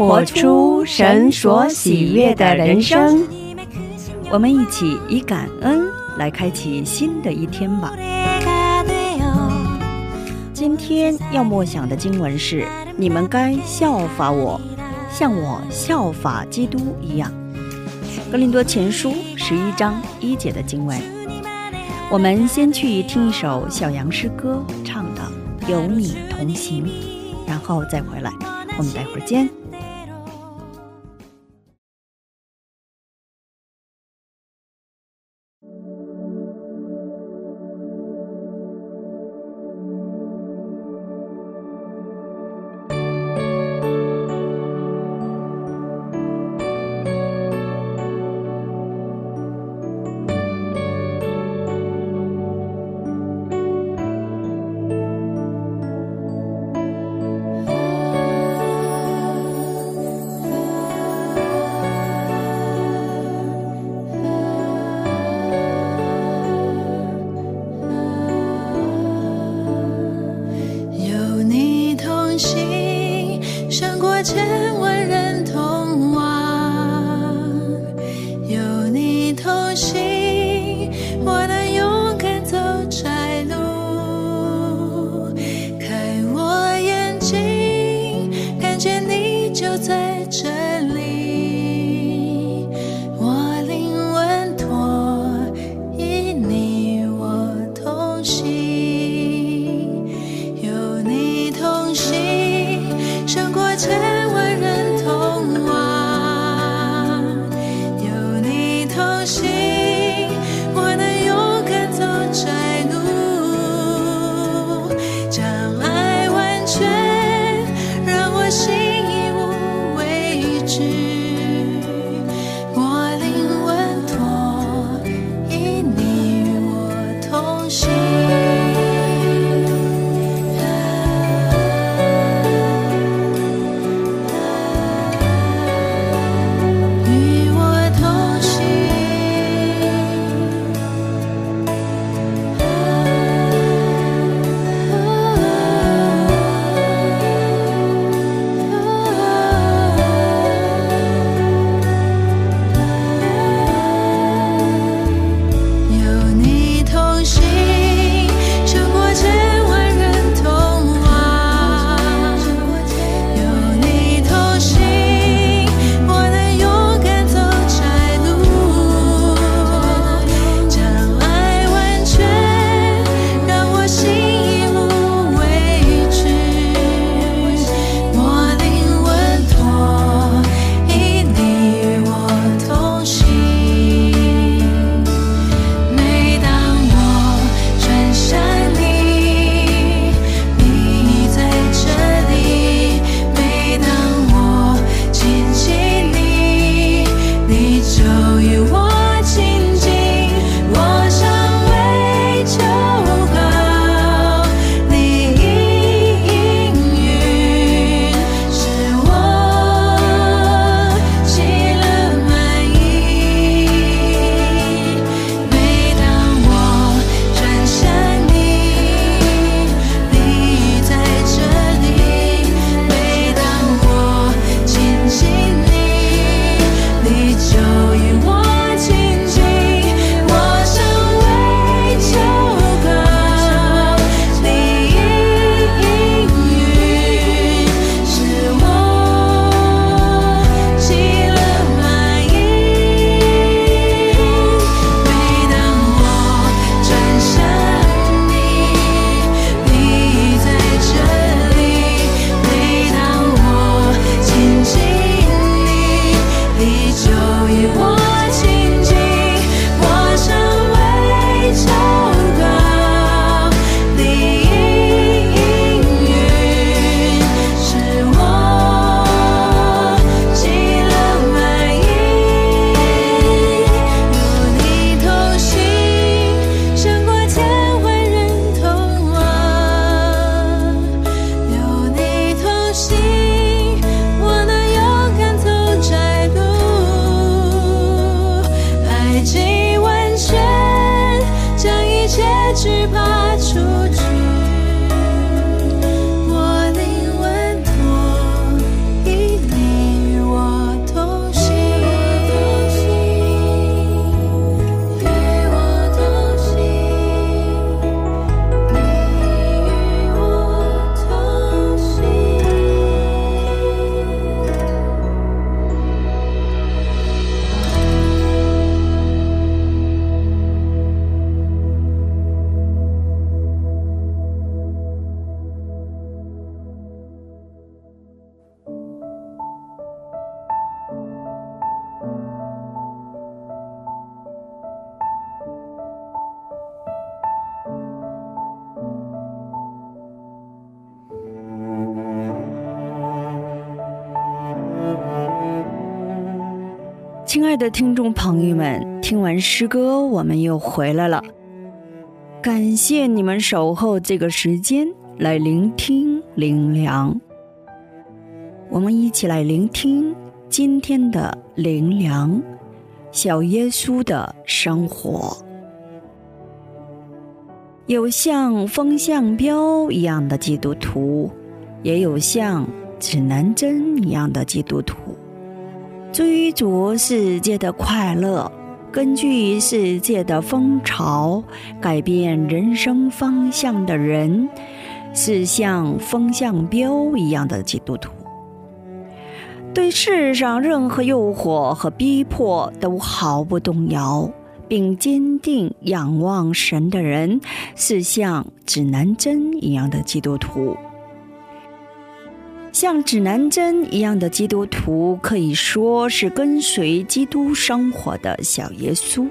活出神所喜悦的人生。我们一起以感恩来开启新的一天吧。今天要默想的经文是：你们该效法我，像我效法基督一样。格林多前书十一章一节的经文。我们先去听一首小羊诗歌，唱的《有你同行》，然后再回来。我们待会儿见。在这亲爱的听众朋友们，听完诗歌，我们又回来了。感谢你们守候这个时间来聆听灵粮。我们一起来聆听今天的灵粮——小耶稣的生活。有像风向标一样的基督徒，也有像指南针一样的基督徒。追逐世界的快乐，根据世界的风潮改变人生方向的人，是像风向标一样的基督徒。对世上任何诱惑和逼迫都毫不动摇，并坚定仰望神的人，是像指南针一样的基督徒。像指南针一样的基督徒，可以说是跟随基督生活的小耶稣。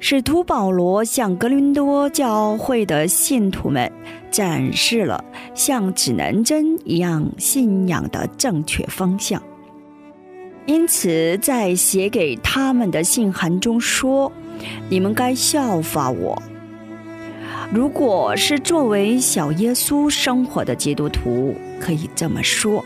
使徒保罗向格林多教会的信徒们展示了像指南针一样信仰的正确方向，因此在写给他们的信函中说：“你们该效法我。”如果是作为小耶稣生活的基督徒，可以这么说：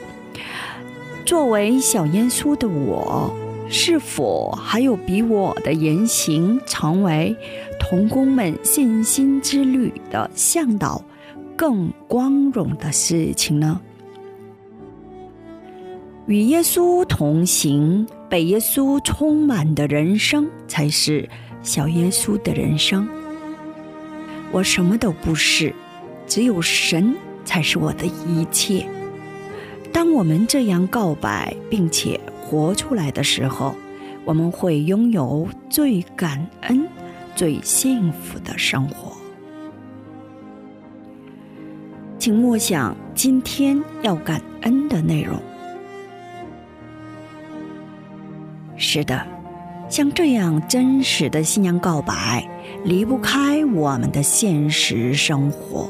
作为小耶稣的我，是否还有比我的言行成为童工们信心之旅的向导更光荣的事情呢？与耶稣同行、被耶稣充满的人生，才是小耶稣的人生。我什么都不是，只有神才是我的一切。当我们这样告白并且活出来的时候，我们会拥有最感恩、最幸福的生活。请默想今天要感恩的内容。是的，像这样真实的信仰告白。离不开我们的现实生活，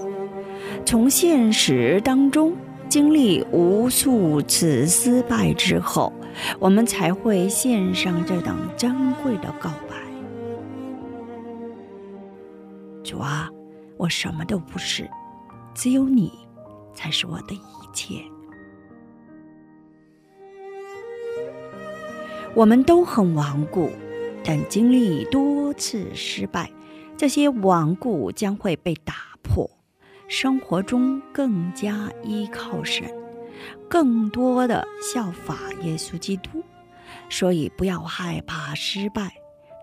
从现实当中经历无数次失败之后，我们才会献上这等珍贵的告白。主啊，我什么都不是，只有你才是我的一切。我们都很顽固，但经历多次失败。这些顽固将会被打破，生活中更加依靠神，更多的效法耶稣基督。所以不要害怕失败，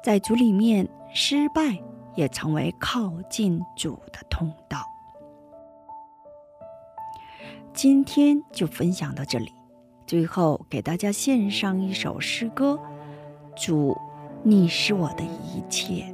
在主里面失败也成为靠近主的通道。今天就分享到这里，最后给大家献上一首诗歌：主，你是我的一切。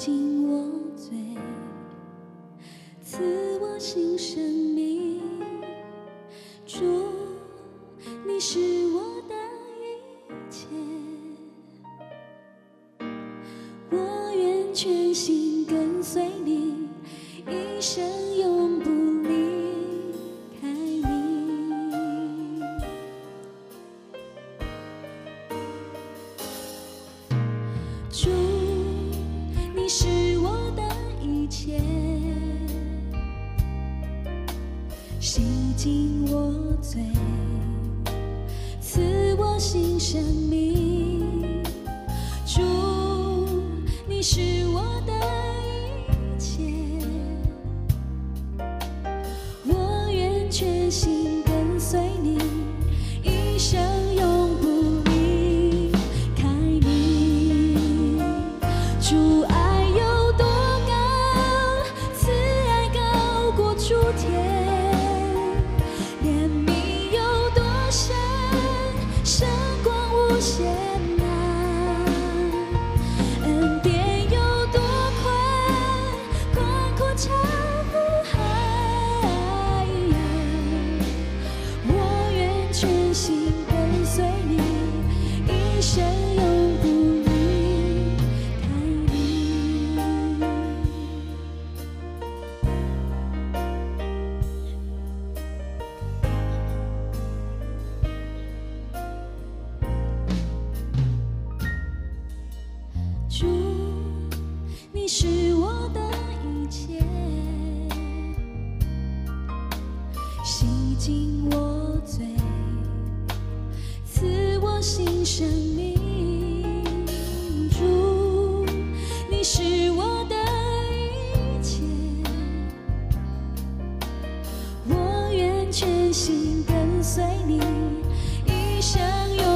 洗净我罪，赐我新生命。主，你是我的一切，我愿全心跟随你，一生有是我的一切。我赐我生命主你是我的一切。我愿全心跟随你一生永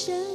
生。